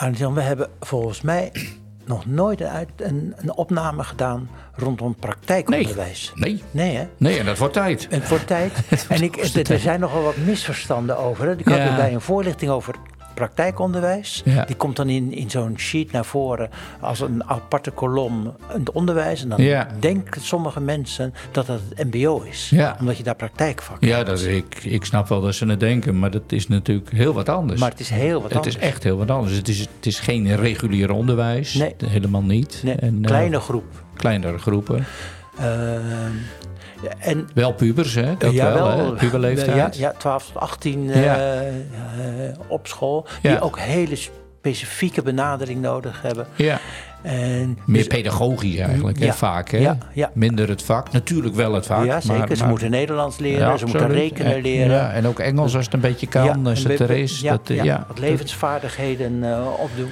Arjan, we hebben volgens mij nog nooit een, uit- een, een opname gedaan rondom praktijkonderwijs. Nee. Nee, hè? Nee, en dat wordt tijd. En voor tijd. en ik, er zijn nogal wat misverstanden over. Hè. Ik had Ja. er bij een voorlichting over praktijkonderwijs. Ja. Die komt dan in, in zo'n sheet naar voren als een aparte kolom het onderwijs. En dan Ja. denken sommige mensen dat dat het mbo is. Ja. Omdat je daar praktijkvak Ja, dat is, ik, ik snap wel dat ze het denken, maar dat is natuurlijk heel wat anders. Maar het is heel wat het anders. is echt heel wat anders. Het is, het is geen regulier onderwijs. Nee. Helemaal niet. Nee, En, eh, kleine groep. kleinere groepen. Ehm, en Wel pubers, hè? Dat wel, hè? Puberleeftijd. Ja, ja, 12 tot 18 eh, Ja. eh, op school. Die Ja. ook hele specifieke benadering nodig hebben. Ja. En Meer dus- pedagogisch eigenlijk, hè? Ja. vaak. Hè? Ja, ja. Minder het vak. Natuurlijk wel het vak. ja, zeker. Maar, ze maar- moeten Nederlands leren, Ja, ze moeten rekenen En- leren. Ja, en ook Engels als het een beetje kan, Ja, als het er is. Ja, dat, eh, ja, ja, wat levensvaardigheden opdoen.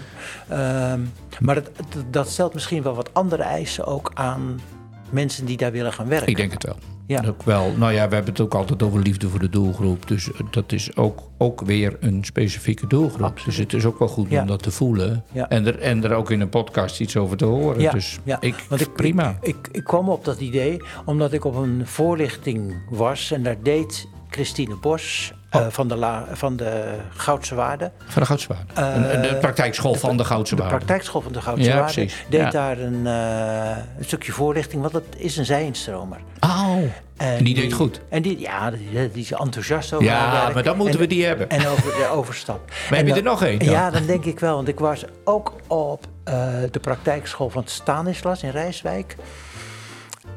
Ehm, maar dat- dat stelt misschien wel wat andere eisen ook aan mensen die daar willen gaan werken. Ik denk het wel. Ja. Ook wel. Nou ja, we hebben het ook altijd over liefde voor de doelgroep. Dus eh, dat is ook, ook weer een specifieke doelgroep. Absoluut. Dus het is ook wel goed Ja. om dat te voelen. Ja. En, er, en er ook in een podcast iets over te horen. Ja, dus ja. ik, Want ik, prima. Ik, ik, ik kwam op dat idee omdat ik op een voorlichting was en daar deed Christine Bos Oh. eh, van, de la, van de Goudse Waarde. van de Goudse Waarde. De praktijkschool van de Goudse De Waarde. praktijkschool van de Goudse Ja, Waarde precies. deed Ja. daar een, eh, een stukje voorlichting, want dat is een zijinstromer. Oh, En die deed goed. En die, ja, die, die is enthousiast over Ja, maar dan moeten En- we die hebben. En over de overstap. Maar heb je er nog één? Ja, dan denk ik wel. Want ik was ook op eh, de praktijkschool van Stanislas in Rijswijk.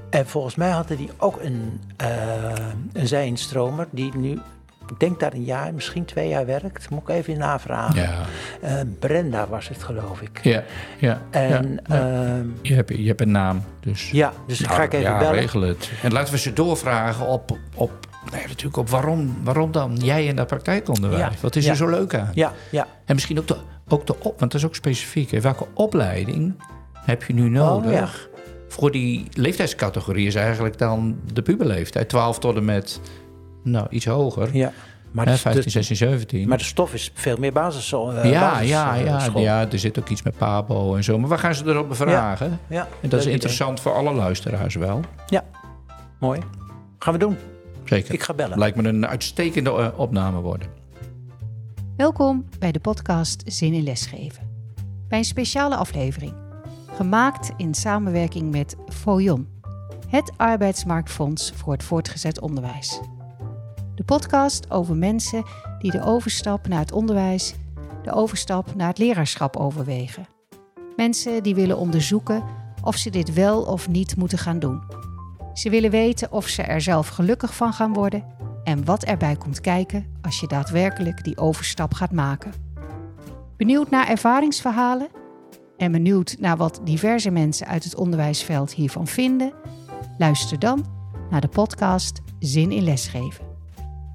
En volgens mij hadden die ook een, een zijinstromer die nu, ik denk daar een jaar, misschien twee jaar werkt. Moet ik even navragen. Ja, Eh, Brenda was het, geloof ik. ja, ja. En ja, ja. ehm, Je, hebt, je hebt een naam, dus... ja, dus dan ga ik even ja, bellen. regel het. En laten we ze doorvragen op, op, nou ja, natuurlijk op waarom, waarom dan jij in dat praktijkonderwijs? Wat is er zo leuk aan? Ja, ja. En misschien ook de, ook de op, want dat is ook specifiek. hè. Welke opleiding heb je nu nodig? Oh, ja. Voor die leeftijdscategorie is eigenlijk dan de puberleeftijd. 12 tot en met, nou, iets hoger. ja. Maar, Hè, de, 15, de- 16, 17. maar de stof is veel meer basis. eh, ja, ja, ja, basisschool. ja, er zit ook iets met Pabo en zo. Maar we gaan ze erop bevragen. ja. En dat is idee. interessant voor alle luisteraars wel. Ja, mooi. Gaan we doen. Zeker. Ik ga bellen. Lijkt me een uitstekende eh, opname worden. Welkom bij de podcast Zin in Lesgeven. Bij een speciale aflevering, gemaakt in samenwerking met FOJON, het arbeidsmarktfonds voor het voortgezet onderwijs. De podcast over mensen die de overstap naar het onderwijs, de overstap naar het leraarschap overwegen. Mensen die willen onderzoeken of ze dit wel of niet moeten gaan doen. Ze willen weten of ze er zelf gelukkig van gaan worden en wat erbij komt kijken als je daadwerkelijk die overstap gaat maken. Benieuwd naar ervaringsverhalen en benieuwd naar wat diverse mensen uit het onderwijsveld hiervan vinden? Luister dan naar de podcast Zin in Lesgeven.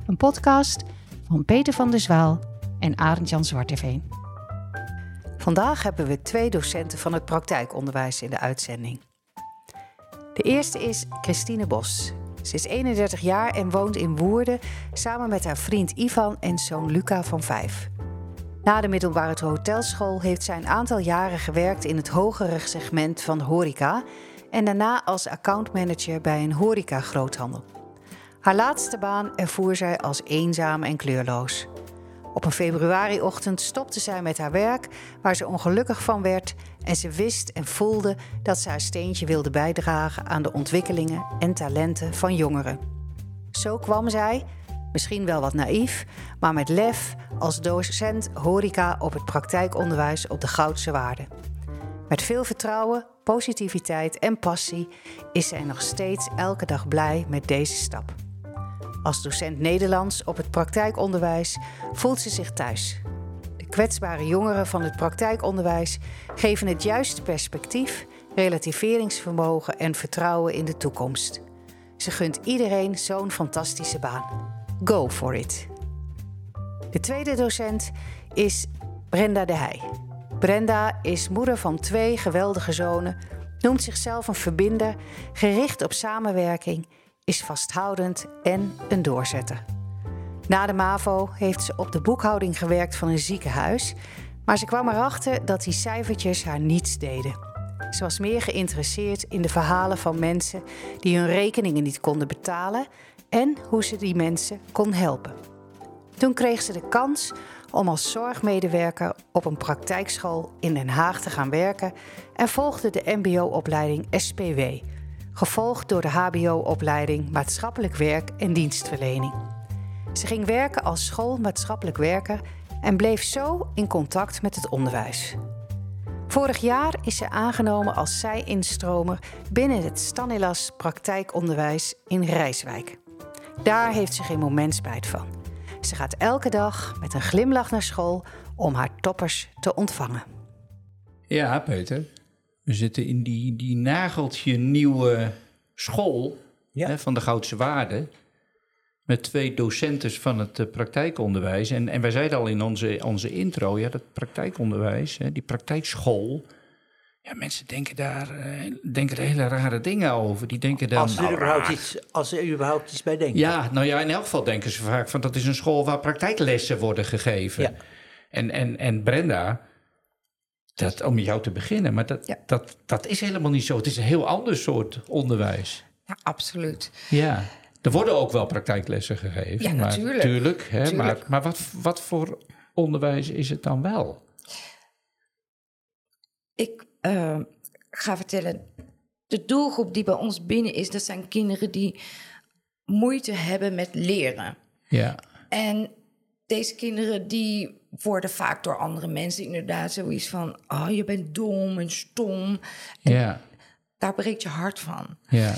Een podcast van Peter van der Zwaal en Arend-Jan Zwarteveen. Vandaag hebben we twee docenten van het praktijkonderwijs in de uitzending. De eerste is Christine Bos. Ze is 31 jaar en woont in Woerden samen met haar vriend Ivan en zoon Luca van 5. Na de middelbare hotelschool heeft zij een aantal jaren gewerkt in het hogere segment van horeca en daarna als accountmanager bij een horeca-groothandel. Haar laatste baan ervoer zij als eenzaam en kleurloos. Op een februariochtend stopte zij met haar werk, waar ze ongelukkig van werd, en ze wist en voelde dat ze haar steentje wilde bijdragen aan de ontwikkelingen en talenten van jongeren. Zo kwam zij, misschien wel wat naïef, maar met lef als docent horeca op het praktijkonderwijs op de Goudse Waarde. Met veel vertrouwen, positiviteit en passie is zij nog steeds elke dag blij met deze stap. Als docent Nederlands op het praktijkonderwijs voelt ze zich thuis. De kwetsbare jongeren van het praktijkonderwijs geven het juiste perspectief, relativeringsvermogen en vertrouwen in de toekomst. Ze gunt iedereen zo'n fantastische baan. Go for it. De tweede docent is Brenda de Heij. Brenda is moeder van twee geweldige zonen, noemt zichzelf een verbinder, gericht op samenwerking, is vasthoudend en een doorzetter. Na de MAVO heeft ze op de boekhouding gewerkt van een ziekenhuis, Maar ze kwam erachter dat die cijfertjes haar niets deden. Ze was meer geïnteresseerd in de verhalen van mensen die hun rekeningen niet konden betalen en hoe ze die mensen kon helpen. Toen kreeg ze de kans om als zorgmedewerker op een praktijkschool in Den Haag te gaan werken en volgde de MBO-opleiding SPW, gevolgd door de HBO-opleiding Maatschappelijk Werk en Dienstverlening. Ze ging werken als schoolmaatschappelijk werker en bleef zo in contact met het onderwijs. Vorig jaar is ze aangenomen als zij-instromer binnen het Stanilas praktijkonderwijs in Rijswijk. Daar heeft ze geen moment spijt van. Ze gaat elke dag met een glimlach naar school om haar toppers te ontvangen. Ja, Peter. We zitten in die, die nageltje nieuwe school Ja. hè, van de Goudse Waarde. Met twee docenten van het eh, praktijkonderwijs. En, en wij zeiden al in onze, onze intro, ja, dat praktijkonderwijs, hè, die praktijkschool. Ja, mensen denken daar, eh, denken er hele rare dingen over. Die denken dan. Als ze, nou, überhaupt iets, als ze er überhaupt iets bij denken. Ja, nou ja, in elk geval denken ze vaak van dat is een school waar praktijklessen worden gegeven. Ja. En, en, en Brenda, dat, om met jou te beginnen, maar dat, Ja. dat, dat is helemaal niet zo. Het is een heel ander soort onderwijs. Ja, absoluut. Ja. Er worden ook wel praktijklessen gegeven. Ja, maar, natuurlijk. Tuurlijk, hè. Maar, maar wat, wat voor onderwijs is het dan wel? Ik eh, ga vertellen, de doelgroep die bij ons binnen is, dat zijn kinderen die moeite hebben met leren. Ja, En deze kinderen die worden vaak door andere mensen inderdaad zoiets van, oh je bent dom en stom. ja, Daar breekt je hart van. ja.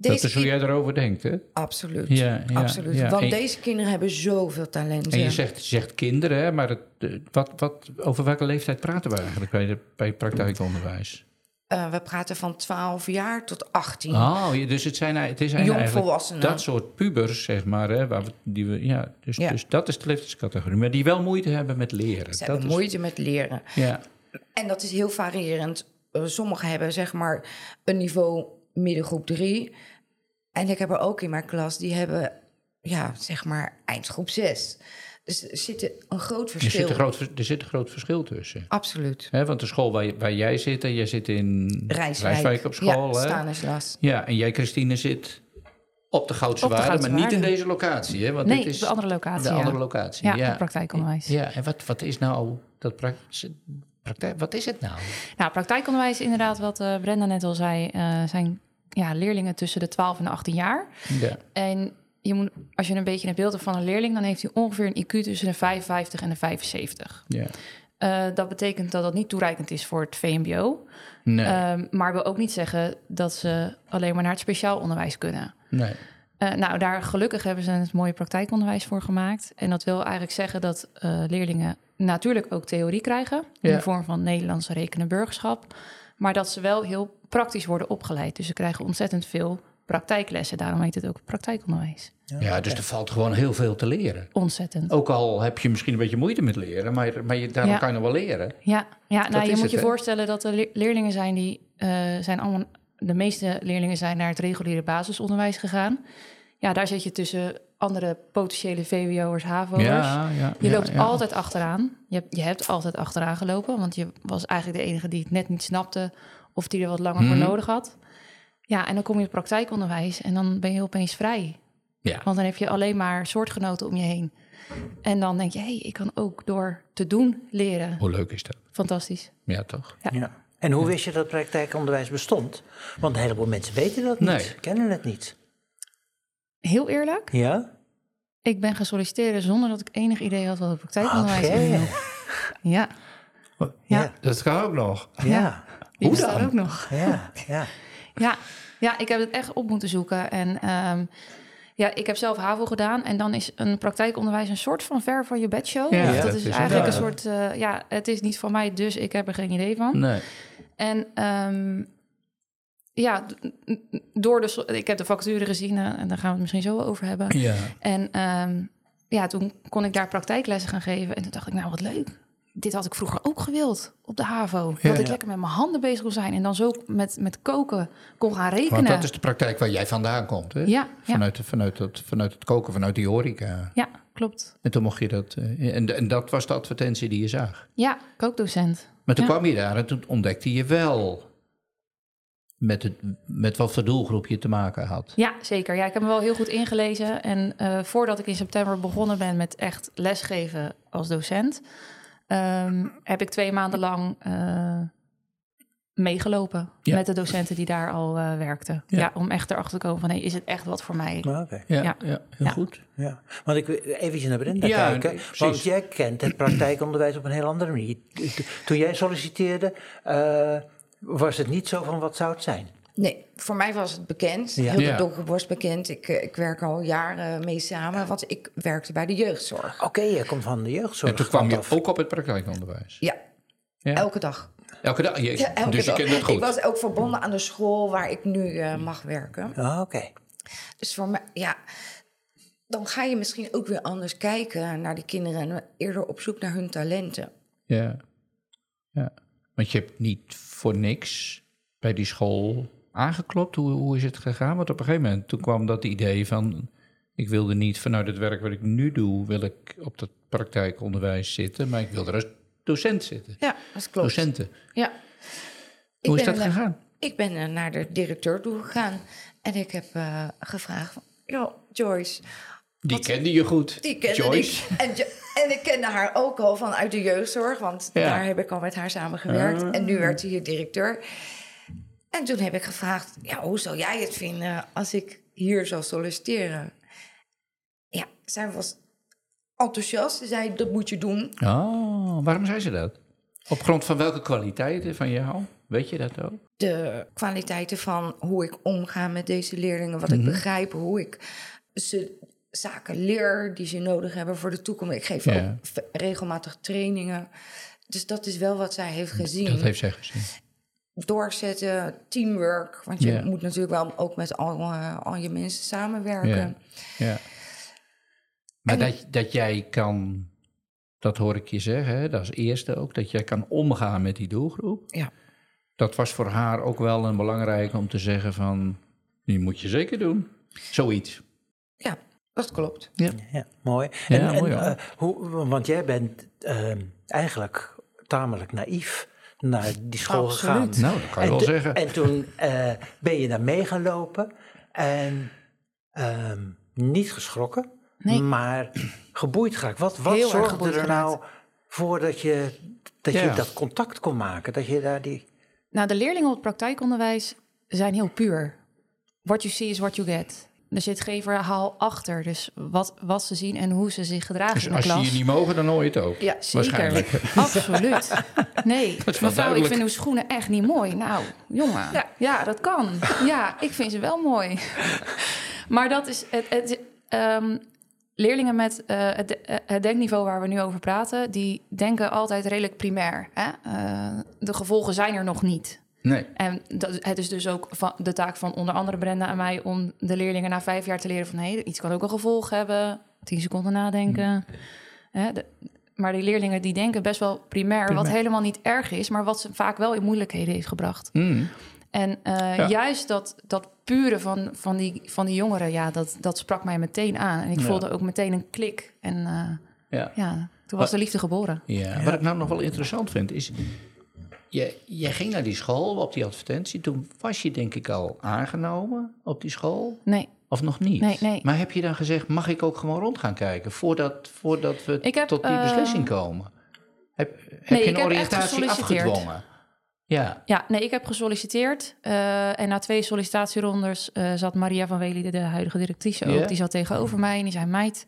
Deze Dat is hoe jij erover denkt, hè? Absoluut, Ja, ja, absoluut. ja. Want En- deze kinderen hebben zoveel talenten. En je zegt, je zegt kinderen, hè, maar het, eh, wat, wat, over welke leeftijd praten we eigenlijk bij, de, bij praktijkonderwijs? Eh, we praten van 12 jaar tot 18. Oh, dus het, zijn, het is eigenlijk Jongvolwassenen. dat soort pubers, zeg maar. Hè, waar we, die we, ja, dus, Ja. dus dat is de leeftijdscategorie. Maar die wel moeite hebben met leren. Ze dat hebben is, moeite met leren. Ja, En dat is heel variërend. Eh, Sommigen hebben zeg maar een niveau middengroep 3. En ik heb er ook in mijn klas, die hebben ja, zeg maar eindgroep 6. Er zit een groot er verschil. zit, een groot, er zit een groot verschil tussen. Absoluut. Want de school waar, waar jij zit, en jij zit in Rijswijk. op school. Ja? Stanislas. Ja, en jij, Christine, zit op de Goudse Waarde, maar niet in deze locatie. Hè? Want Nee, dit is de andere locatie. de ja. andere locatie. Ja, praktijkonderwijs. Ja, en wat, wat is nou dat pra- praktijk? Wat is het nou? Nou, praktijkonderwijs, inderdaad, wat eh, Brenda net al zei, eh, zijn ja, leerlingen tussen de 12 en de 18 jaar. Ja. En je moet, als je een beetje een beeld hebt van een leerling, dan heeft hij ongeveer een IQ tussen de 55 en de 75. ja. Eh, dat betekent dat dat niet toereikend is voor het VMBO. Nee, Ehm, maar wil ook niet zeggen dat ze alleen maar naar het speciaal onderwijs kunnen. nee. Eh, nou, daar gelukkig hebben ze het mooie praktijkonderwijs voor gemaakt. En dat wil eigenlijk zeggen dat eh, leerlingen natuurlijk ook theorie krijgen... in de vorm van Nederlands rekenen burgerschap... maar dat ze wel heel praktisch worden opgeleid. Dus ze krijgen ontzettend veel praktijklessen. Daarom heet het ook praktijkonderwijs. Ja, dus er valt gewoon heel veel te leren. Ontzettend. Ook al heb je misschien een beetje moeite met leren, maar, maar je, daarom Ja. kan je nog wel leren. Ja, ja nou, je moet het, je voorstellen dat er le- leerlingen zijn die eh, zijn allemaal... De meeste leerlingen zijn naar het reguliere basisonderwijs gegaan. Ja, daar zit je tussen andere potentiële VWO'ers, HAVO'ers. Ja, ja, Je ja, loopt ja. altijd achteraan. Je hebt, je hebt altijd achteraan gelopen, want je was eigenlijk de enige die het net niet snapte of die er wat langer Mhm. voor nodig had. Ja, en dan kom je op praktijkonderwijs en dan ben je opeens vrij. Ja. Want dan heb je alleen maar soortgenoten om je heen. En dan denk je, hé, hey, ik kan ook door te doen leren. Hoe leuk is dat? Fantastisch. Ja, toch? Ja. En hoe wist je dat praktijkonderwijs bestond? Want een heleboel mensen weten dat niet, Nee. kennen het niet. Heel eerlijk, Ja? ik ben gesolliciteerd zonder dat ik enig idee had wat het praktijkonderwijs Oké. inhield. Ja, Ja. Dat kan ook nog. Ja. Hoe dan? ook nog. Ja. ja. Ja, ja, ik heb het echt op moeten zoeken. En ehm, ja, ik heb zelf HAVO gedaan. En dan is een praktijkonderwijs een soort van ver van je bedshow. Ja, Dus dat dat is is eigenlijk een soort... eh, ja, het is niet van mij, dus ik heb er geen idee van. Nee. En ehm, ja, door de... so- Ik heb de vacature gezien eh, en daar gaan we het misschien zo over hebben. Ja. En ehm, ja, toen kon ik daar praktijklessen gaan geven. En toen dacht ik, nou wat leuk. Dit had ik vroeger ook gewild op de HAVO. Ja, dat ik ja. lekker met mijn handen bezig kon zijn. En dan zo met, met koken kon gaan rekenen. Want dat is de praktijk waar jij vandaan komt, hè? Ja. Vanuit, vanuit, het, vanuit het koken, vanuit die horeca. Ja, klopt. En toen mocht je dat... eh, en, en dat was de advertentie die je zag. Ja, kookdocent. Maar toen kwam je daar en toen ontdekte je wel... Met, het, met wat voor doelgroep je te maken had. Ja, zeker. Ja, ik heb me wel heel goed ingelezen. En eh, voordat ik in september begonnen ben met echt lesgeven als docent, ehm, heb ik twee maanden lang eh, meegelopen Ja. met de docenten die daar al eh, werkten. Ja. Ja. om echt erachter te komen van, hey, is het echt wat voor mij? Ja, ja. Ja. heel Ja. goed. Ja, want ik wil eventjes naar Brenda Ja, kijken. nee. Want jij kent het praktijkonderwijs op een heel andere manier. Toen jij solliciteerde, eh, was het niet zo van wat zou het zijn? Nee, voor mij was het bekend. Ja. Heel de bekend. Ik, eh, ik werk al jaren mee samen, want ik werkte bij de jeugdzorg. Oké, jij komt van de jeugdzorg. En toen kwam je af. ook op het praktijkonderwijs. Ja, Ja. elke dag. Elke dag. Je, Ja, elke dus je dag. kent het goed. Ik was ook verbonden aan de school waar ik nu eh, mag werken. Ah, Oké. Dus voor mij, ja, dan ga je misschien ook weer anders kijken naar die kinderen en eerder op zoek naar hun talenten. Ja. ja. Want je hebt niet voor niks bij die school aangeklopt. Hoe, hoe is het gegaan? Want op een gegeven moment toen kwam dat idee van... ik wilde niet vanuit het werk wat ik nu doe... wil ik op dat praktijkonderwijs zitten... maar ik wil er als docent zitten. Ja, dat klopt. Docenten. Ja. Hoe is dat gegaan? Ik ben eh, naar de directeur toe gegaan en ik heb eh, gevraagd: van, joh, Joyce, Die wat- kende je goed. die kende Joyce. ik. En, en ik kende haar ook al vanuit de jeugdzorg, want Ja. daar heb ik al met haar samen gewerkt. Ah. En nu werd ze hier directeur. En toen heb ik gevraagd: ja, hoe zou jij het vinden als ik hier zou solliciteren? Ja, zij was enthousiast. Ze zei: dat moet je doen. Oh, waarom zei ze dat? Op grond van welke kwaliteiten van jou? Weet je dat ook? de kwaliteiten van hoe ik omga met deze leerlingen, wat ik begrijp, hoe ik ze zaken leer die ze nodig hebben voor de toekomst. Ik geef Ja. ook regelmatig trainingen. Dus dat is wel wat zij heeft gezien. Dat heeft zij gezien. Doorzetten, teamwork. Want je moet natuurlijk wel ook met al, eh, al je mensen samenwerken. Ja. Maar En- dat, dat jij kan, dat hoor ik je zeggen, hè, dat is eerste ook, dat jij kan omgaan met die doelgroep. Ja. Dat was voor haar ook wel een belangrijk om te zeggen van, die moet je zeker doen. Zoiets. Ja, dat klopt. Ja. Ja, mooi. Ja, en, mooi, en, eh, hoe, want jij bent ehm, eigenlijk tamelijk naïef naar die school Absoluut. gegaan. Nou, dat kan je en wel zeggen. En toen eh, ben je daar mee gaan lopen en ehm, niet geschrokken, Nee. maar geboeid geraakt. Wat, wat Heel zorgde er nou geraakt. voor dat je, dat je Ja. dat contact kon maken? Dat je daar die... Nou, de leerlingen op het praktijkonderwijs zijn heel puur. What you see is what you get. Er zit geen verhaal achter. Dus wat, wat ze zien en hoe ze zich gedragen Dus in de als je klas. je niet mogen, dan hoor je het ook. Ja, zeker. Waarschijnlijk. Absoluut. Nee, mevrouw, ik vind uw schoenen echt niet mooi. Nou, jongen. Ja. Ja, dat kan. Ja, ik vind ze wel mooi. Maar dat is het. het ehm, leerlingen met eh, het, eh, het denkniveau waar we nu over praten, die denken altijd redelijk primair. Hè? Eh, de gevolgen zijn er nog niet. Nee. En dat, het is dus ook van de taak van onder andere Brenda en mij om de leerlingen na vijf jaar te leren van hé, iets kan ook een gevolg hebben. Tien seconden nadenken. Hè, de- maar die leerlingen die denken best wel primair, wat helemaal niet erg is, maar wat ze vaak wel in moeilijkheden heeft gebracht. Mm. En eh, Ja. juist dat, dat pure van, van, die, van die jongeren, ja, dat, dat sprak mij meteen aan. En ik Ja. voelde ook meteen een klik. En eh, Ja. ja, toen was de liefde geboren. Ja, wat ik nou nog wel interessant vind is... Je, je ging naar die school op die advertentie. Toen was je denk ik al aangenomen op die school. Nee, Of nog niet? Nee, nee. Maar heb je dan gezegd, mag ik ook gewoon rond gaan kijken... voordat, voordat we heb, tot die eh, beslissing komen? Heb, heb Nee, je een oriëntatie afgedwongen? Ja, Ja, nee, ik heb gesolliciteerd. eh, en na twee sollicitatierondes eh, zat Maria van Wely, de, huidige directrice ook. Die zat tegenover mij en die zei... Meid,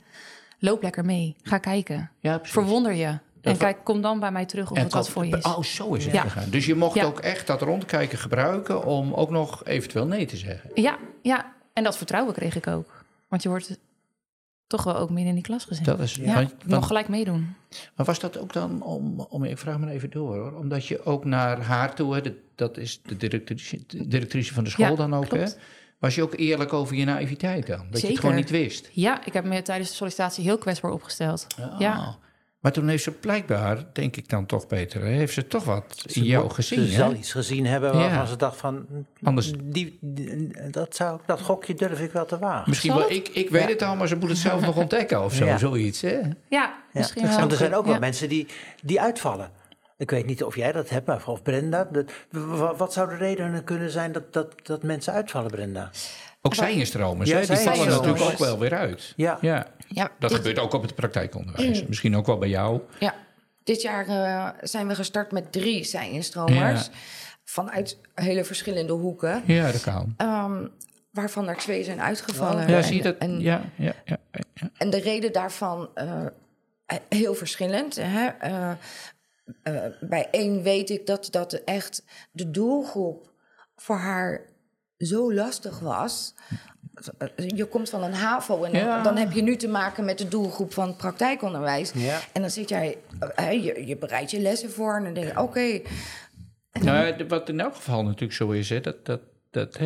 loop lekker mee. Ga kijken. ja. Verwonder je. En kijk, kom dan bij mij terug of het wat voor je is. Oh, zo is het Ja. gegaan. Dus je mocht Ja. ook echt dat rondkijken gebruiken... om ook nog eventueel nee te zeggen. Ja, ja, en dat vertrouwen kreeg ik ook. Want je wordt toch wel ook midden in die klas gezet. Dat is, ja, want- nog want- gelijk meedoen. Maar was dat ook dan, om, om ik vraag me even door hoor, omdat je ook naar haar toe, hè, dat is de directrice, de directrice van de school Ja, dan ook, hè? Was je ook eerlijk over je naïviteit dan? Dat je het gewoon niet wist? Ja, ik heb me tijdens de sollicitatie heel kwetsbaar opgesteld. Oh. Ja. Maar toen heeft ze blijkbaar, denk ik dan toch beter, heeft ze toch wat in jou Ze gezien. hè? zal iets gezien hebben waarvan Ja. ze dacht van... Anders- Die, die- dat, zou, ik- dat gokje durf ik wel te wagen. Misschien wel, ik, ik weet het al, maar ze moet het zelf nog ontdekken of zo, Ja. zoiets. Hè? Ja, Ja. misschien wel. Want er zijn ook wel mensen die, die uitvallen. Ik weet niet of jij dat hebt, maar of Brenda. Dat- wat zou de reden kunnen zijn dat, dat, dat mensen uitvallen, Brenda? Ook zijnstromers, Ja, hè? die vallen natuurlijk ook wel weer uit. Ja. Ja, Ja, dat dit, gebeurt ook op het praktijkonderwijs. Misschien ook wel bij jou. ja, dit jaar eh, zijn we gestart met drie zijinstromers. Ja. Vanuit hele verschillende hoeken. Ja, dat kan. ehm, waarvan er twee zijn uitgevallen. Ja, En- zie je dat? En, ja, ja, ja, ja. en de reden daarvan eh, heel verschillend. Hè? Eh, eh, bij één weet ik dat, dat echt de doelgroep voor haar zo lastig was. Je komt van een HAVO en dan, Ja. dan heb je nu te maken met de doelgroep van praktijkonderwijs. Ja. En dan zit jij, eh, je, je bereidt je lessen voor en dan denk je, oké, Nou, wat in elk geval natuurlijk zo is, hè, dat, dat, dat,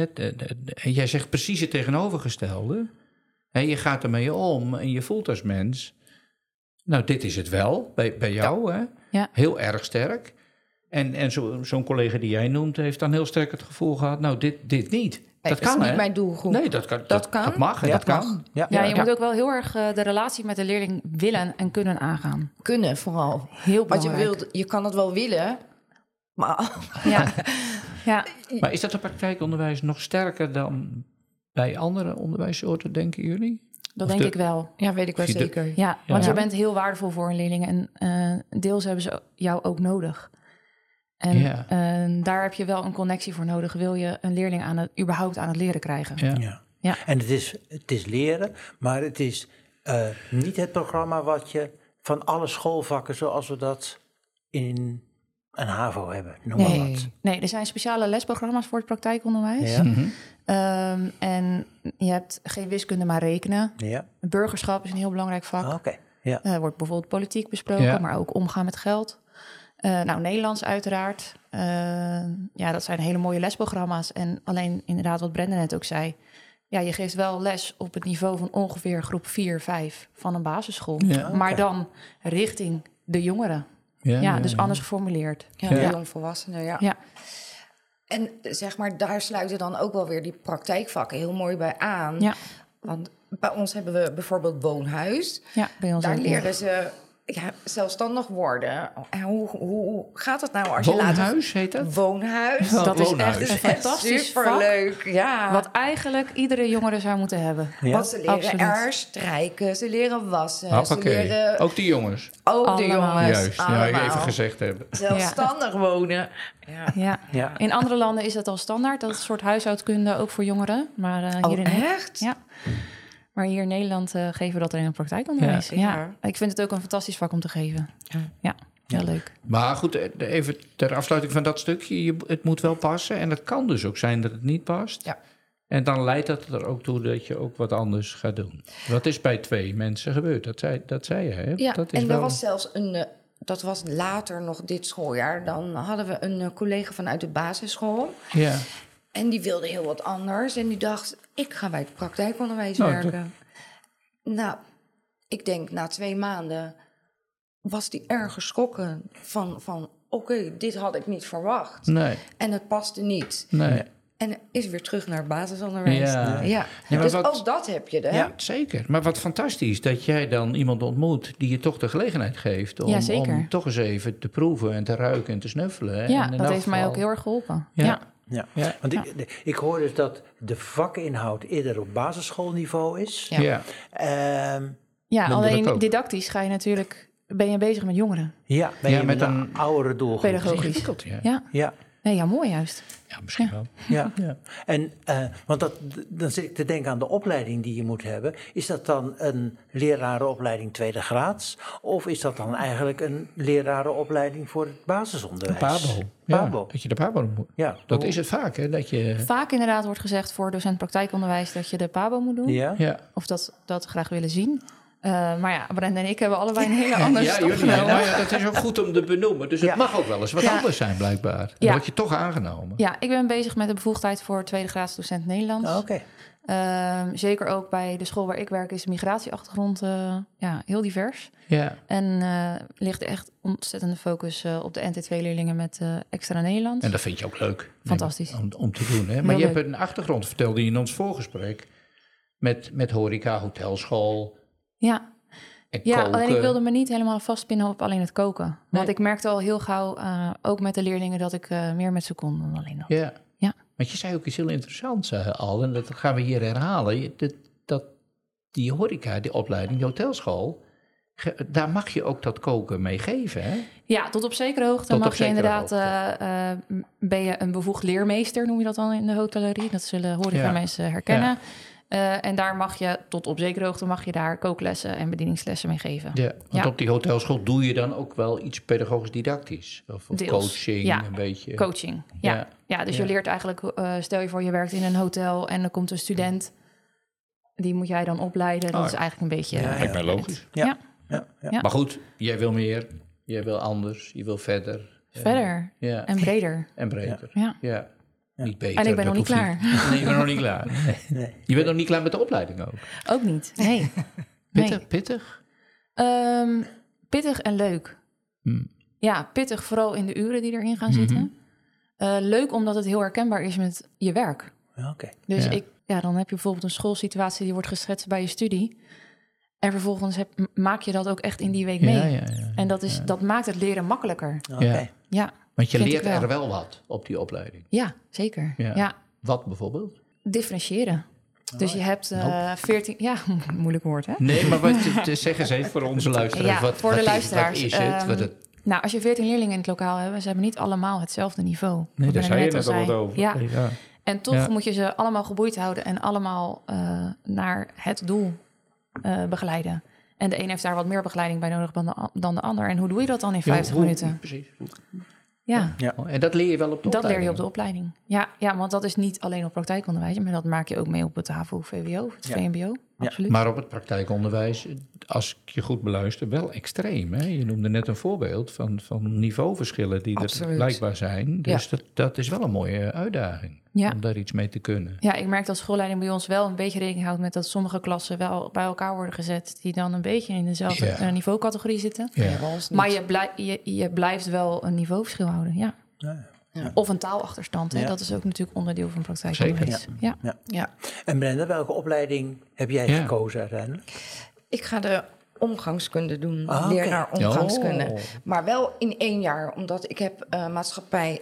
en jij zegt precies het tegenovergestelde. Hè, je gaat ermee om en je voelt als mens. Nou, dit is het wel bij, bij jou, hè? Ja. heel erg sterk. En, en zo- zo'n collega die jij noemt, heeft dan heel sterk het gevoel gehad: nou, dit, dit niet. dat dat kan, is niet hè? mijn doelgroep. Nee, dat, kan, dat, kan. dat mag en Ja, dat kan. Ja. Ja, je Ja. moet ook wel heel erg eh, de relatie met de leerling willen en kunnen aangaan. Kunnen vooral. Heel Want je, belangrijk. wilt, je kan het wel willen, maar Ja. ja, Maar is dat het praktijkonderwijs nog sterker dan bij andere onderwijssoorten, denken jullie? dat Of denk de- ik wel. ja, weet ik wel de- zeker. Ja, want Ja. je bent heel waardevol voor een leerling en eh, deels hebben ze jou ook nodig. En Ja. eh, daar heb je wel een connectie voor nodig. Wil je een leerling aan het, überhaupt aan het leren krijgen? Ja. Ja. Ja. En het is, het is leren, maar het is eh, niet het programma wat je van alle schoolvakken zoals we dat in een HAVO hebben. Noem maar wat. Nee. nee, er zijn speciale lesprogramma's voor het praktijkonderwijs. Ja. Mhm. Ehm, en je hebt geen wiskunde, maar rekenen. Ja, Burgerschap is een heel belangrijk vak. oké. Ja. Er wordt bijvoorbeeld politiek besproken, Ja. maar ook omgaan met geld. Eh, nou, Nederlands uiteraard. Eh, ja, dat zijn hele mooie lesprogramma's. En alleen inderdaad wat Brenda net ook zei. Ja, je geeft wel les op het niveau van ongeveer groep 4, 5 van een basisschool. Ja, Maar dan richting de jongeren. Ja, Ja, dus anders geformuleerd. Ja, Ja. de jongvolwassenen, ja. Ja. En zeg maar, daar sluiten dan ook wel weer die praktijkvakken heel mooi bij aan. Ja. Want bij ons hebben we bijvoorbeeld woonhuis. Ja, bij ons Daar leren ze ja, zelfstandig worden. En hoe, hoe gaat het nou als je later... Woonhuis heet dat? Woonhuis. Dat is Woonhuis. echt een fantastisch vak. superleuk. Ja. Wat eigenlijk iedere jongere zou moeten hebben. Ja. Want ze leren absoluut. er strijken, ze leren wassen, ze leren Ook die jongens. ook de jongens Juist, ja, allemaal even gezegd hebben. zelfstandig wonen. Ja. Ja. Ja. In andere landen is dat al standaard, dat soort huishoudkunde ook voor jongeren. Maar eh, Oh, hier in echt? Ja. Maar hier in Nederland eh, geven we dat in een praktijkonderwijs. Ja. Ja. Ja. Ik vind het ook een fantastisch vak om te geven. Ja. Ja, heel leuk. Maar goed, eh, even ter afsluiting van dat stukje. Je, het moet wel passen. En het kan dus ook zijn dat het niet past. Ja. En dan leidt dat er ook toe dat je ook wat anders gaat doen. Wat is bij twee mensen gebeurd? Dat zei, dat zei je, hè? Ja, dat is en wel... er was zelfs een... eh, dat was later nog dit schooljaar. Dan hadden we een collega vanuit de basisschool. Ja. En die wilde heel wat anders. En die dacht, ik ga bij het praktijkonderwijs Nou, werken. Nou, ik denk na twee maanden was die erg geschrokken van... van oké, dit had ik niet verwacht. Nee, En het paste niet. nee. En is weer terug naar het basisonderwijs. Ja. ja. dus wat- ook dat heb je, hè? Ja, zeker. Maar wat fantastisch dat jij dan iemand ontmoet die je toch de gelegenheid geeft om, Ja, zeker. om toch eens even te proeven en te ruiken en te snuffelen. hè? Ja, En dat heeft mij ook heel erg geholpen. Ja. Ja. Ja. Ja. Want ik, ik hoor dus dat de vakinhoud eerder op basisschoolniveau is. Ja. Ja. Ehm, Ja, alleen didactisch ga je natuurlijk... Ben je bezig met jongeren. ja, ben Ja, je met met een een oudere doelgroep. Pedagogisch. Ja. Ja, Ja, nee, ja mooi juist. Ja, misschien wel. ja. Ja. En, eh, want dat, dan zit ik te denken aan de opleiding die je moet hebben. Is dat dan een lerarenopleiding tweede graads? Of is dat dan eigenlijk een lerarenopleiding voor het basisonderwijs? Pabo. Ja, Pabo. dat je de Pabo moet. Ja. Dat is het vaak, hè? Dat je... Vaak inderdaad wordt gezegd voor docent praktijkonderwijs... dat je de PABO moet doen. Ja? Ja, Of dat, dat graag willen zien. Eh, maar ja, Brenda en ik hebben allebei een hele andere ja, stof jullie, genomen. nou ja, dat is ook goed om te benoemen. Dus het Ja. mag ook wel eens wat Ja. anders zijn, blijkbaar. Dan Ja. word je toch aangenomen. Ja, ik ben bezig met de bevoegdheid voor tweede graads docent Nederlands. Ah, Oké. Ehm, zeker ook bij de school waar ik werk is de migratieachtergrond eh, ja, heel divers. Ja. En eh, ligt echt ontzettende focus eh, op de NT2-leerlingen met eh, extra Nederlands. En dat vind je ook leuk. Fantastisch. Om, om te doen. Hè? Maar Heel je hebt een achtergrond, vertelde je in ons voorgesprek. Met, met horeca, hotelschool Ja, en ja koken. alleen ik wilde me niet helemaal vastpinnen op alleen het koken. Want ik merkte al heel gauw, eh, ook met de leerlingen, dat ik eh, meer met ze kon dan alleen dat. Ja. Ja. Want je zei ook iets heel interessants eh, al, en dat gaan we hier herhalen. Dat, dat die horeca, die opleiding, die hotelschool, daar mag je ook dat koken mee geven, hè? Ja, tot op zekere hoogte Tot mag je inderdaad, ben je een bevoegd leermeester, noem je dat dan in de hotellerie. Dat zullen horeca Ja. mensen herkennen. Eh, en daar mag je, tot op zekere hoogte, mag je daar kooklessen en bedieningslessen mee geven. Ja, want Ja. op die hotelschool doe je dan ook wel iets pedagogisch didactisch. Of, Deels, coaching, ja. een beetje. Coaching, ja. Ja. ja. dus Ja. je leert eigenlijk, eh, stel je voor je werkt in een hotel en er komt een student. Die moet jij dan opleiden. Dat Oh, is eigenlijk een beetje... Ja, lijkt mij logisch. Ja. Ja, ja. Ja. Maar goed, jij wil meer, jij wil anders, je wil verder. Verder Ja, en breder. en breder. Ja. Ja. Niet beter. En ik ben dat nog niet hoeft Nee, je bent nog niet klaar. Nee. Nee. Je bent nog niet klaar met de opleiding ook. Ook niet. Nee. Pittig? Nee. Pittig? Ehm, pittig en leuk. Hm. Ja, pittig vooral in de uren die erin gaan Mhm. zitten. Eh, leuk omdat het heel herkenbaar is met je werk. Ja, Oké. Dus Ja. ik, ja, dan heb je bijvoorbeeld een schoolsituatie die wordt geschetst bij je studie. En vervolgens heb, maak je dat ook echt in die week mee. Ja, ja, ja. En dat, is, dat maakt het leren makkelijker. Oké. Ja, Want je leert wel. er wel wat op die opleiding. ja zeker. Ja. Ja. Wat bijvoorbeeld? differentiëren. Dus je hebt eh 14... Ja, moeilijk woord, hè? Nee, maar wat, zeg eens even voor onze luisteraars. Ja, wat, voor de is- luisteraars, Wat is het? ehm, Wat het Nou, als je 14 leerlingen in het lokaal hebt... ze hebben niet allemaal hetzelfde niveau. nee, daar zei je net al over. Ja, ja. En toch Ja. moet je ze allemaal geboeid houden en allemaal eh, naar het doel eh, begeleiden. En de een heeft daar wat meer begeleiding bij nodig dan de, dan de ander. En hoe doe je dat dan in 50 hoe- minuten? Precies. Ja, Oh, En dat leer je wel op de dat leer je opleiding? op de opleiding. Ja, ja, want dat is niet alleen op praktijkonderwijs, maar dat maak je ook mee op het HAVO, VWO, het Ja. VMBO. Absoluut. Maar op het praktijkonderwijs, als ik je goed beluister, wel extreem. Hè? Je noemde net een voorbeeld van, van niveauverschillen die er blijkbaar zijn. Dus dat, dat is wel een mooie uitdaging Ja. om daar iets mee te kunnen. Ja, ik merk dat schoolleiding bij ons wel een beetje rekening houdt met dat sommige klassen wel bij elkaar worden gezet, die dan een beetje in dezelfde Ja. eh, niveaucategorie zitten. Ja. Ja. Maar je, blij, je, je blijft wel een niveauverschil houden, ja. Ja, Ja. Of een taalachterstand, hè? Ja. dat is ook natuurlijk onderdeel van praktijk. Zeker. Ja. ja. En Brenda, welke opleiding heb jij Ja. gekozen uiteindelijk? Ik ga de omgangskunde doen, Ah, leraar omgangskunde. Oh. Maar wel in één jaar, omdat ik heb eh, maatschappij,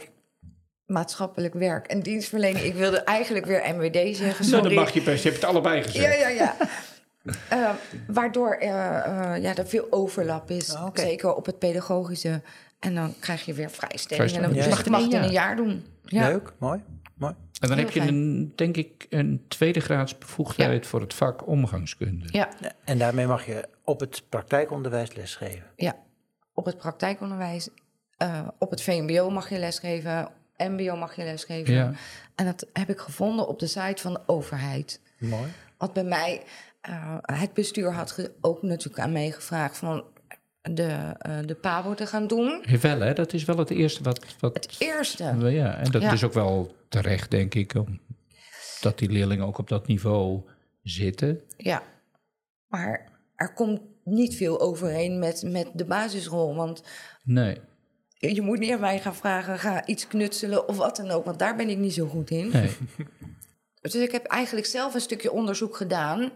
maatschappelijk werk en dienstverlening. Ik wilde eigenlijk weer MWD zeggen, Nou, sorry. dat mag je best. Je hebt het allebei gezegd. Ja, ja, ja. Eh, waardoor eh, eh, ja, er veel overlap is, Ah, zeker op het pedagogische. En dan krijg je weer vrijstelling. En dan dus Ja. mag het in een jaar doen. Ja. Leuk, mooi. En dan Heel heb je, een, denk ik, een tweede graads bevoegdheid voor het vak omgangskunde. Ja, En daarmee mag je op het praktijkonderwijs lesgeven. ja, op het praktijkonderwijs, eh, op het VMBO mag je lesgeven, MBO mag je lesgeven. Ja. En dat heb ik gevonden op de site van de overheid. Mooi. Wat bij mij, eh, het bestuur had ook natuurlijk aan meegevraagd van de, eh de PABO te gaan doen. Wel, hè? Dat is wel het eerste wat... wat Het eerste. Ja, en dat Ja. is ook wel terecht, denk ik, om, dat die leerlingen ook op dat niveau zitten. Ja, maar er komt niet veel overeen met, met de basisschool. Want Nee, je moet niet aan mij gaan vragen, ga iets knutselen of wat dan ook. Want daar ben ik niet zo goed in. nee. Dus ik heb eigenlijk zelf een stukje onderzoek gedaan.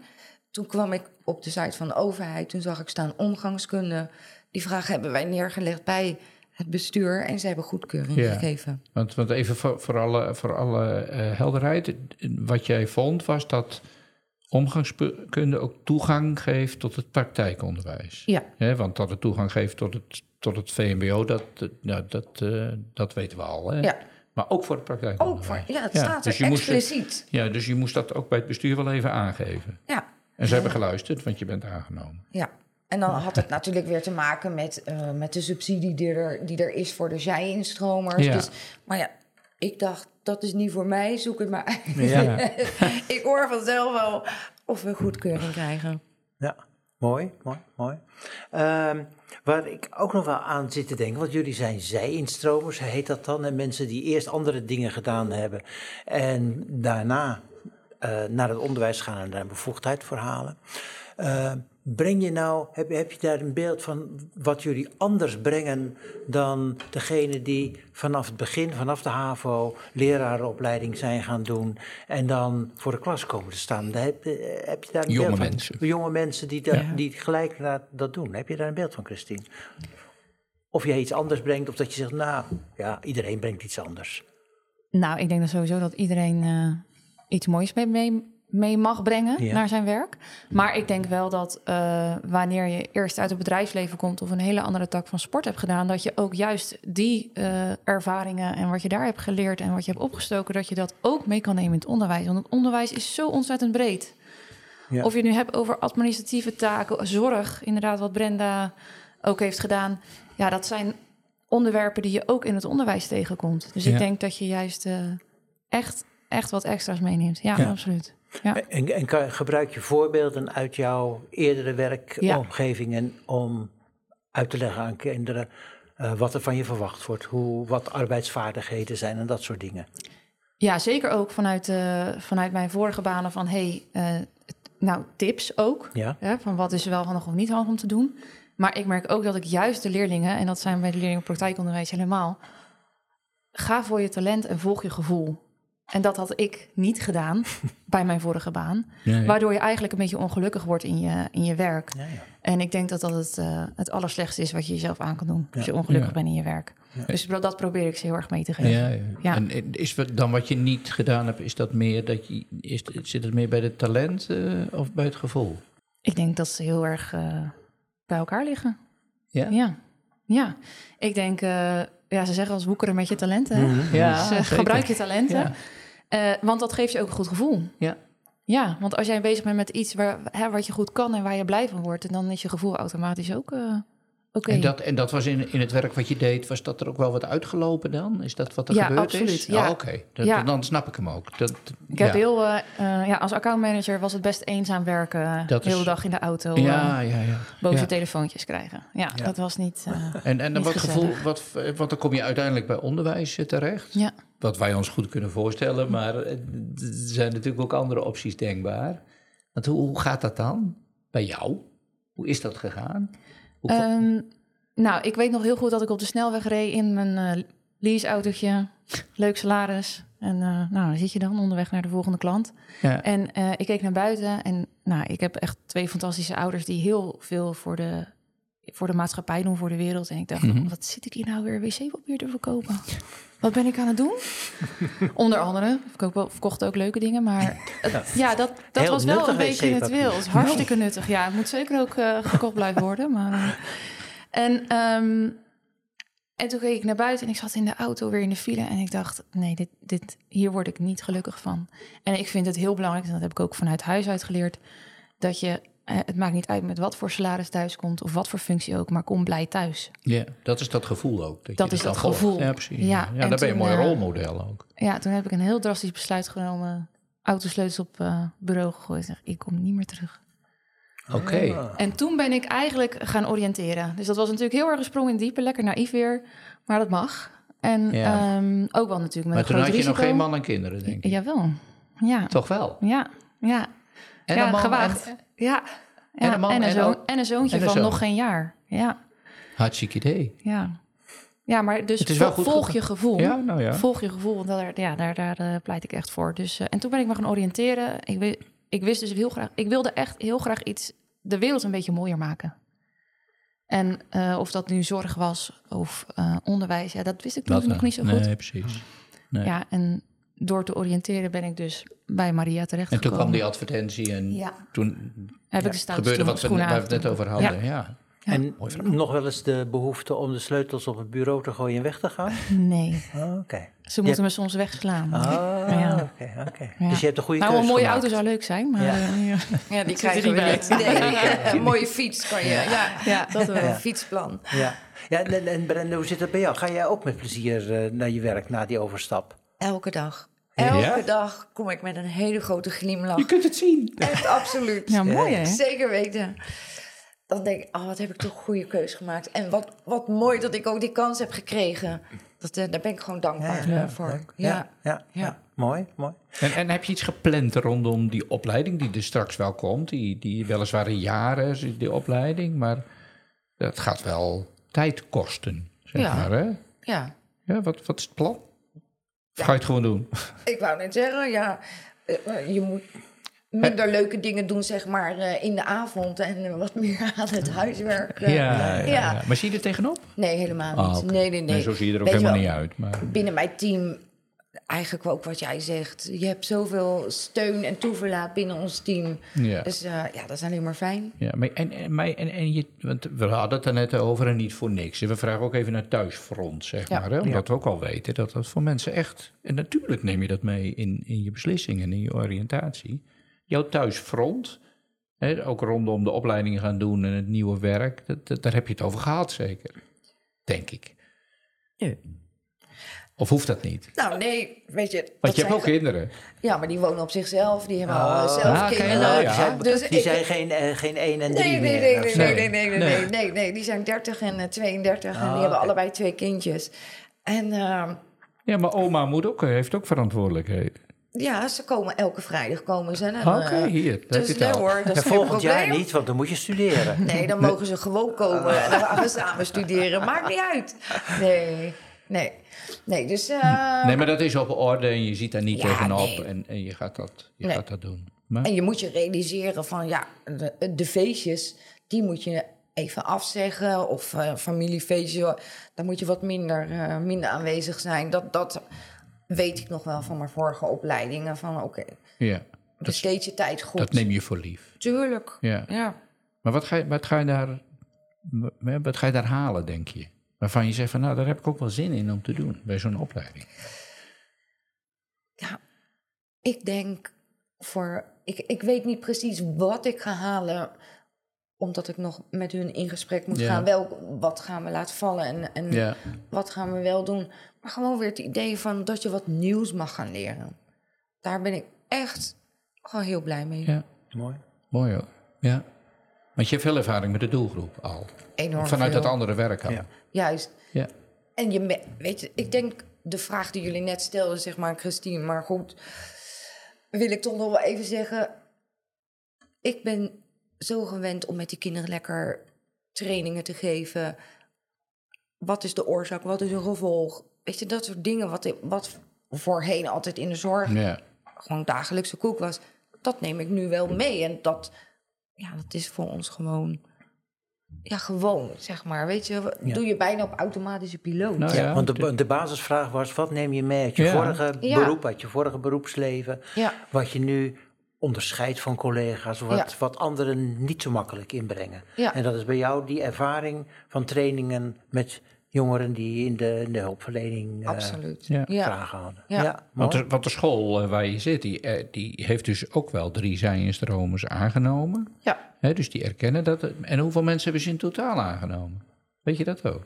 Toen kwam ik op de site van de overheid. Toen zag ik staan omgangskunde. Die vraag hebben wij neergelegd bij het bestuur. En ze hebben goedkeuring Ja. gegeven. Want, want even voor, voor alle, voor alle eh, helderheid. Wat jij vond was dat omgangskunde ook toegang geeft tot het praktijkonderwijs. Ja, want dat het toegang geeft tot het, tot het VMBO, dat, dat, nou, dat, eh, dat weten we al. Hè? ja. Maar ook voor het ook praktijkonderwijs. voor, ja, het Ja, staat dus er moest expliciet. Ja, dus je moest dat ook bij het bestuur wel even aangeven. Ja, En ze hebben geluisterd, want je bent aangenomen. ja. En dan had het natuurlijk weer te maken met, eh, met de subsidie die er, die er is voor de zij-instromers. Ja. Dus, maar ja, ik dacht, dat is niet voor mij, zoek het maar uit. Ja. ik hoor vanzelf wel of we goedkeuring krijgen. Ja, mooi, mooi, mooi. Ehm, waar ik ook nog wel aan zit te denken, want jullie zijn zij-instromers, heet dat dan? En mensen die eerst andere dingen gedaan hebben en daarna eh, naar het onderwijs gaan en daar een bevoegdheid voor halen. Eh, breng je nou, heb, heb je daar een beeld van wat jullie anders brengen dan degene die vanaf het begin, vanaf de HAVO, lerarenopleiding zijn gaan doen en dan voor de klas komen te staan? Heb, eh, heb je daar een Jonge beeld van? mensen. Jonge mensen die, daar, die gelijk na- dat doen. Heb je daar een beeld van, Christine? Of jij iets anders brengt, of dat je zegt, nou ja, iedereen brengt iets anders. Nou, ik denk dat sowieso dat iedereen eh, iets moois mee, mee, mee mag brengen Ja. naar zijn werk. Maar ik denk wel dat eh, wanneer je eerst uit het bedrijfsleven komt of een hele andere tak van sport hebt gedaan, dat je ook juist die eh, ervaringen en wat je daar hebt geleerd en wat je hebt opgestoken, dat je dat ook mee kan nemen in het onderwijs. Want het onderwijs is zo ontzettend breed. Ja. Of je het nu hebt over administratieve taken, zorg, inderdaad, wat Brenda ook heeft gedaan. Ja, dat zijn onderwerpen die je ook in het onderwijs tegenkomt. Dus Ja. ik denk dat je juist eh, echt, echt wat extra's meeneemt. Ja, Ja. absoluut. Ja. En, en kan- gebruik je voorbeelden uit jouw eerdere werkomgevingen om uit te leggen aan kinderen eh, wat er van je verwacht wordt, hoe, wat arbeidsvaardigheden zijn en dat soort dingen. ja, zeker ook vanuit, eh, vanuit mijn vorige banen van... hey, eh, nou, tips ook. Ja? Hè, van wat is wel handig of niet handig om te doen. Maar ik merk ook dat ik juist de leerlingen... en dat zijn bij de leerlingen praktijkonderwijs helemaal... ga voor je talent en volg je gevoel. En dat had ik niet gedaan bij mijn vorige baan. Waardoor je eigenlijk een beetje ongelukkig wordt in je, in je werk. Ja, ja. En ik denk dat dat het, eh, het allerslechtste is wat je jezelf aan kan doen. Als je ongelukkig bent in je werk. Dus dat probeer ik ze heel erg mee te geven. Ja. En is dan wat je niet gedaan hebt, is dat meer dat je is, zit het meer bij het talent eh, of bij het gevoel? Ik denk dat ze heel erg eh, bij elkaar liggen. Ja, Ja, ja. Ik denk, ja, ze zeggen als woekeren met je talenten. hè? ja Dus, eh, gebruik je talenten. Ja. Eh, want dat geeft je ook een goed gevoel. Ja. Ja, want als jij bezig bent met iets waar, hè, wat je goed kan en waar je blij van wordt, dan is je gevoel automatisch ook eh, En, dat, en dat was in, in het werk wat je deed, was dat er ook wel wat uitgelopen dan? Is dat wat er Ja, gebeurd absoluut, is? ja. Ah, Oké, Dat- Ja. dan snap ik hem ook. Dat, Ik heb ja. heel, eh, eh, ja, als accountmanager was het best eenzaam werken. eh, Dat de is- hele dag in de auto. Ja, ja, ja. telefoontjes krijgen. Ja, dat was niet. En, en Niet wat gezellig. gevoel, wat, want dan kom je uiteindelijk bij onderwijs terecht. ja. Wat wij ons goed kunnen voorstellen, maar er zijn natuurlijk ook andere opties denkbaar. Want hoe, hoe gaat dat dan bij jou? Hoe is dat gegaan? Ehm, nou, ik weet nog heel goed dat ik op de snelweg reed in mijn eh leaseautootje. Leuk salaris. En eh, nou, dan zit je dan onderweg naar de volgende klant. ja. En eh, ik keek naar buiten en nou, ik heb echt twee fantastische ouders die heel veel voor de, voor de maatschappij doen, voor de wereld. En ik dacht, Mhm. wat zit ik hier nou weer wc-papier te verkopen? Wat ben ik aan het doen? Onder andere, wel, verkocht ook leuke dingen, maar het- ja, dat, dat Heel was wel een beetje het wil. Het is hartstikke nuttig. Ja, het moet zeker ook eh, gekocht blijven worden. Maar, eh, en, ehm, en toen keek ik naar buiten en ik zat in de auto weer in de file en ik dacht, nee, dit, dit, hier word ik niet gelukkig van. En ik vind het heel belangrijk, en dat heb ik ook vanuit huis uit geleerd, dat je, het maakt niet uit met wat voor salaris thuis komt of wat voor functie ook, maar kom blij thuis. ja, dat is dat gevoel ook. je Dat is dan dat volgt. gevoel. Ja, precies. Ja, daar ben je een mooi eh, rolmodel ook. Ja, toen heb ik een heel drastisch besluit genomen, autosleutels op eh, bureau gegooid. en zeg, Ik kom niet meer terug. Oké. Ah. En toen ben ik eigenlijk gaan oriënteren. Dus dat was natuurlijk heel erg een sprong in diepe, lekker naïef weer, maar dat mag. En Ja. ehm, ook wel natuurlijk met Maar een toen groot had je risico. nog geen man en kinderen, denk ik. Jawel, ja. Toch wel? Ja, ja. En ja, een man gewaagd. en- Ja. En een man en een, en zoon, ook- en een zoontje en een van zoon. nog geen jaar. Ja, Hartstikke idee. ja. Ja, maar dus Het is wel vol- goed volg gegaan. je gevoel. Ja, nou ja. Volg je gevoel, want daar, ja, daar, daar eh, pleit ik echt voor. Dus, eh, en toen ben ik me gaan oriënteren. Ik, ik wist dus heel graag, ik wilde echt heel graag iets, de wereld een beetje mooier maken. En eh, of dat nu zorg was of eh, onderwijs, ja, dat wist ik toen Dat, nog niet zo goed. Nee, precies. Nee. Ja, en door te oriënteren ben ik dus bij Maria En terechtgekomen. toen kwam die advertentie en Ja, toen heb ik de gebeurde wat we, schoenen waar we het net over hadden. Ja. Ja. Ja. En nog wel eens de behoefte om de sleutels op het bureau te gooien en weg te gaan? Nee, Ah, Oké. ze moeten me soms wegslaan. Ah, Ja. oké. Ja. Dus je hebt een goede nou, keuze een mooie gemaakt. auto zou leuk zijn, maar... Ja. eh, ja. Ja, die krijgen we niet. Nee, een mooie fiets kan je. Ja, Ja, dat wel. een fietsplan. Ja, ja en, en Brenda, hoe zit dat bij jou? Ga jij ook met plezier eh, naar je werk na die overstap? Elke dag. Ja? Elke dag kom ik met een hele grote glimlach. Je kunt het zien. Echt absoluut. Ja, mooi hè? Zeker weten. Dan denk ik, oh, wat heb ik toch een goede keus gemaakt. En wat, wat mooi dat ik ook die kans heb gekregen. Dat, eh, daar ben ik gewoon dankbaar Ja, eh, voor. Ja. ja, ja, Ja. ja. mooi, mooi. En, en heb je iets gepland rondom die opleiding die er straks wel komt? Die, die weliswaar in jaren is die opleiding, maar dat gaat wel tijd kosten, zeg Ja. maar. Hè? ja. Ja, wat, wat is het plan? Ga je het gewoon doen? Ik wou net zeggen, ja, eh, eh, je moet minder leuke dingen doen, zeg maar, eh, in de avond en wat meer aan het huiswerk. eh. ja. Maar zie je er tegenop? Nee, helemaal niet. Ah, oké. Nee, nee, nee. zo zie je er ook Weet helemaal wel, niet uit. Maar... Binnen mijn team, eigenlijk ook wat jij zegt. Je hebt zoveel steun en toeverlaat binnen ons team. Ja. Dus eh, ja, dat is alleen maar fijn. Ja, maar en, en, maar- en, en je, want we hadden het er net over en niet voor niks. We vragen ook even naar thuisfront, zeg Ja. maar. Hè? Omdat we ook al weten dat dat voor mensen echt... En natuurlijk neem je dat mee in, in je beslissingen en in je oriëntatie. Jouw thuisfront, hè, ook rondom de opleidingen gaan doen en het nieuwe werk... Dat, dat- daar heb je het over gehad, zeker. Denk ik. Of hoeft dat niet? Nou, nee, weet je. dat Want je hebt zijn ook kinderen. Ja, maar die wonen op zichzelf. Die hebben Oh. al eh, zelf Ah, kinderen. nou Die ja. zijn, Dus die ik- zijn geen, eh, geen 1 en 3 Nee, nee, meer. nee, nee, nee, nee, nee, nee, Nee. nee, nee, nee. Die zijn 30 en eh, 32 en Ah, die hebben oké. allebei twee kindjes. En ehm, Ja, maar oma moet ook, heeft ook verantwoordelijkheden. ja, ze komen elke vrijdag komen ze. En, Oké, eh, hier. Dus nee hoor, dat Ja, is geen volgend jaar niet, want dan moet je studeren. Nee, dan mogen ze gewoon komen en dan gaan we samen studeren. Maakt niet uit. Nee, nee. Nee, dus... eh, Nee, maar dat is op orde en je ziet daar niet Ja, tegenop nee. en, en je, gaat dat, je Nee. gaat dat doen. Maar, En je moet je realiseren van, ja, de, de feestjes, die moet je even afzeggen. Of eh familiefeestje, daar moet je wat minder, eh, minder aanwezig zijn. Dat, dat weet ik nog wel van mijn vorige opleidingen. Van oké, ja, besteed je tijd goed. dat neem je voor lief. Tuurlijk, Ja. ja. Maar wat ga, je, wat, ga je daar, wat ga je daar halen, denk je? Waarvan je zegt van, nou, daar heb ik ook wel zin in om te doen bij zo'n opleiding. Ja, ik denk voor. Ik, ik weet niet precies wat ik ga halen, omdat ik nog met hun in gesprek moet Ja. gaan. Wel, wat gaan we laten vallen en, en Ja, wat gaan we wel doen? Maar gewoon weer het idee van dat je wat nieuws mag gaan leren. Daar ben ik echt gewoon heel blij mee. ja. Mooi. mooi hoor. Ja. Want je hebt veel ervaring met de doelgroep al. Enorm Vanuit veel. dat andere werk al. Ja. Juist. Ja. En je, weet je, ik denk de vraag die jullie net stelden, zeg maar, Christine, maar goed, wil ik toch nog wel even zeggen. Ik ben zo gewend om met die kinderen lekker trainingen te geven. Wat is de oorzaak? Wat is een gevolg? Weet je, dat soort dingen wat, wat voorheen altijd in de zorg Ja. gewoon dagelijkse koek was. Dat neem ik nu wel mee. En dat, ja, dat is voor ons gewoon, ja, gewoon, zeg maar. Weet je, Ja. doe je bijna op automatische piloot. Nou ja, Want de, de basisvraag was, wat neem je mee uit je Ja. vorige Ja. beroep, uit je vorige beroepsleven, Ja, wat je nu onderscheidt van collega's, wat, Ja. wat anderen niet zo makkelijk inbrengen. Ja. En dat is bij jou die ervaring van trainingen met jongeren die in de, in de hulpverlening eh, absoluut. Ja. Ja. vragen hadden. Ja. Want de, want de school eh, waar je zit, die, eh, die heeft dus ook wel drie zijinstromers aangenomen. Ja. Hè, dus die erkennen dat. En hoeveel mensen hebben ze in totaal aangenomen? Weet je dat ook?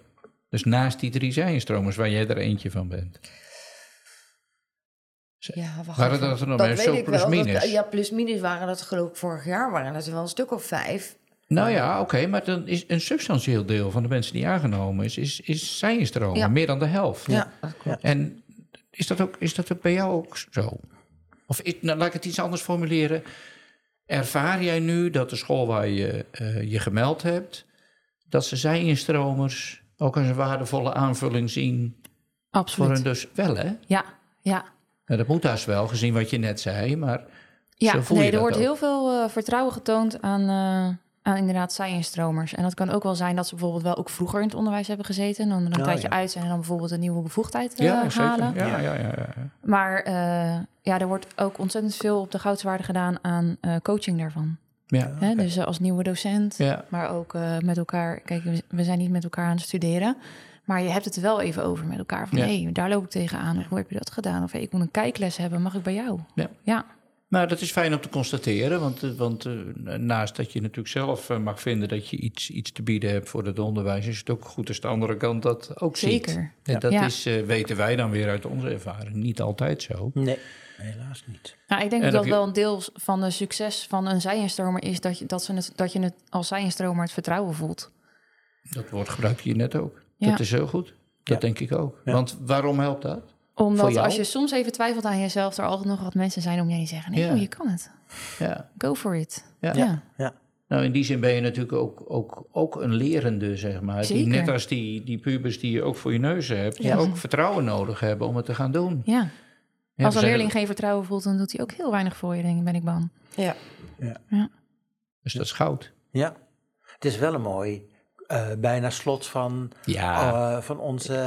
Dus naast die drie zijinstromers, waar jij er eentje van bent. Ja, wacht Waren even. dat er nog dat Zo ik plus wel. Dat- minus? ja, plus minus waren dat geloof ik vorig jaar. Waren dat er wel een stuk of vijf. Nou ja, oké, maar dan is een substantieel deel van de mensen die aangenomen is, is, is zijnstromen. Ja. Meer dan de helft. Ja, dat klopt. En is dat, ook, is dat ook bij jou ook zo? Of is- nou, laat ik het iets anders formuleren. Ervaar jij nu dat de school waar je eh, je gemeld hebt, dat ze zijinstromers ook als een waardevolle aanvulling zien voor Absoluut. hun dus wel, hè? Ja, ja. Nou, dat moet haast wel, gezien wat je net zei, maar Ja, zo voel je nee, er dat wordt ook. heel veel eh, vertrouwen getoond aan, eh, aan inderdaad zijinstromers. En dat kan ook wel zijn dat ze bijvoorbeeld wel ook vroeger in het onderwijs hebben gezeten. En dan een Oh, tijdje ja. uit zijn en dan bijvoorbeeld een nieuwe bevoegdheid eh, Ja, zeker. halen. Ja, ja, ja, ja, ja. Maar eh, ja, er wordt ook ontzettend veel op de goudswaarde gedaan aan eh, coaching daarvan. Ja, Hè? Dus eh, als nieuwe docent, ja. maar ook eh, met elkaar. Kijk, we- we zijn niet met elkaar aan het studeren. Maar je hebt het er wel even over met elkaar. Van Ja. hé, hey, daar loop ik tegenaan. Of hoe heb je dat gedaan? Of hey, ik moet een kijkles hebben. Mag ik bij jou? Ja. Nou, dat is fijn om te constateren, want, eh, want eh, naast dat je natuurlijk zelf eh, mag vinden dat je iets, iets te bieden hebt voor het onderwijs, is het ook goed als de andere kant dat ook ziet. zeker. En dat Ja. is, eh, weten wij dan weer uit onze ervaring, niet altijd zo. Nee, helaas niet. Nou, ik denk En dat wel een deel van de succes van een zijinstromer is dat je, dat, ze het, dat je het als zijinstromer het vertrouwen voelt. Dat woord gebruik je net ook. Ja. Dat is heel goed. Dat Ja. denk ik ook. Ja. Want waarom helpt dat? Omdat als je soms even twijfelt aan jezelf, er altijd nog wat mensen zijn om je heen die zeggen: nee, Ja. joh, je kan het. Ja. Go for it. Ja. Ja. Ja. Nou, in die zin ben je natuurlijk ook, ook, ook een lerende, zeg maar. Die, net als die, die pubers die je ook voor je neus hebt, die Ja. ook vertrouwen nodig hebben om het te gaan doen. Ja. Ja, Als we een zijn- leerling geen vertrouwen voelt, dan doet hij ook heel weinig voor je, denk ik, ben ik bang. Ja. Dus dat is goud. Ja. Het is wel een mooi, eh, bijna slot van, Ja, eh, van, onze,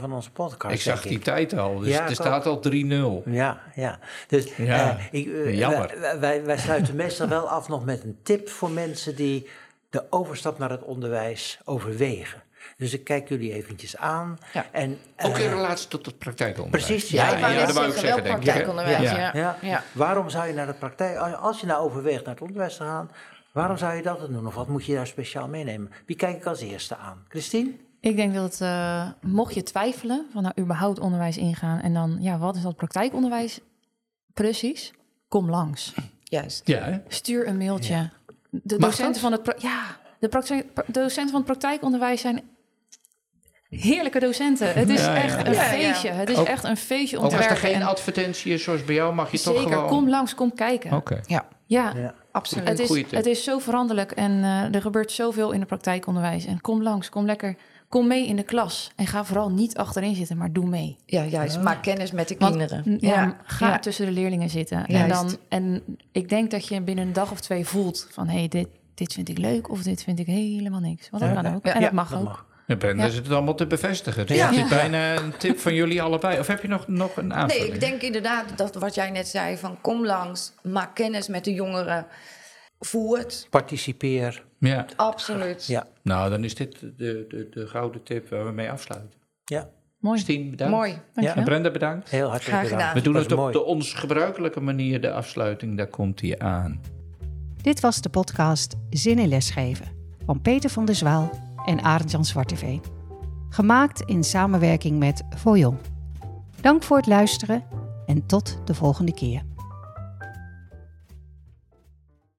van onze podcast. ik zag die tijd al. Dus Ja, er staat al 3-0. Ja, ja. Dus Ja, eh, ik, jammer. Wij, wij, wij sluiten meestal wel af nog met een tip voor mensen die de overstap naar het onderwijs overwegen. Dus ik kijk jullie eventjes aan. Ja. En, Ook in relatie tot het praktijkonderwijs. Precies, Ja, ja, ja, dat wou ik zeggen, denk ik, hè? praktijkonderwijs. Ja. Ja. Ja. Ja. Waarom zou je naar de praktijk, als- als je nou overweegt naar het onderwijs te gaan, waarom zou je dat dan doen? Of wat moet je daar speciaal meenemen? Wie kijk ik als eerste aan? Christine? Ik denk dat, eh, mocht je twijfelen van nou überhaupt onderwijs ingaan en dan, ja, wat is dat praktijkonderwijs precies? Kom langs. Juist. Ja, hè? Stuur een mailtje. De docenten van het ja, de docenten van het praktijkonderwijs zijn heerlijke docenten. Het is Ja, ja. echt een Ja, ja. feestje. Het is Ook- echt een feestje om te als er geen En advertentie is zoals bij jou, mag je toch Zeker, gewoon... kom langs, kom kijken. Oké. Ja, Ja, Ja. absoluut. het is, het is zo veranderlijk en eh, er gebeurt zoveel in het praktijkonderwijs. En kom langs, kom lekker, kom mee in de klas. En ga vooral niet achterin zitten, maar doe mee. Ja, juist. Maak kennis met de Want, kinderen. Ja, ga ja. tussen de leerlingen zitten. En, dan, en ik denk dat je binnen een dag of twee voelt van... hé, hey, dit, dit vind ik leuk of dit vind ik helemaal niks. Want dat Ja, kan ook. en ja, dat mag Dat ook. mag. Ja, Brenda Ja. zit het allemaal te bevestigen. Dus Ja. het is bijna een tip van jullie allebei. Of heb je nog, nog een aanvulling? Nee, ik denk inderdaad dat wat jij net zei: van kom langs, maak kennis met de jongeren, voer het. Participeer. Ja. Absoluut. Ja. Nou, dan is dit de, de, de gouden tip waar we mee afsluiten. Ja, Mooi, Stien, bedankt. Mooi. dankjewel. En Brenda, bedankt. heel hartelijk Graag bedankt. gedaan. We doen het op mooi. de ons gebruikelijke manier, de afsluiting. Daar komt hij aan. Dit was de podcast Zin in Lesgeven van Peter van der Zwaal en Arend-Jan Zwarteveen. Gemaakt in samenwerking met Voyon. Dank voor het luisteren en tot de volgende keer.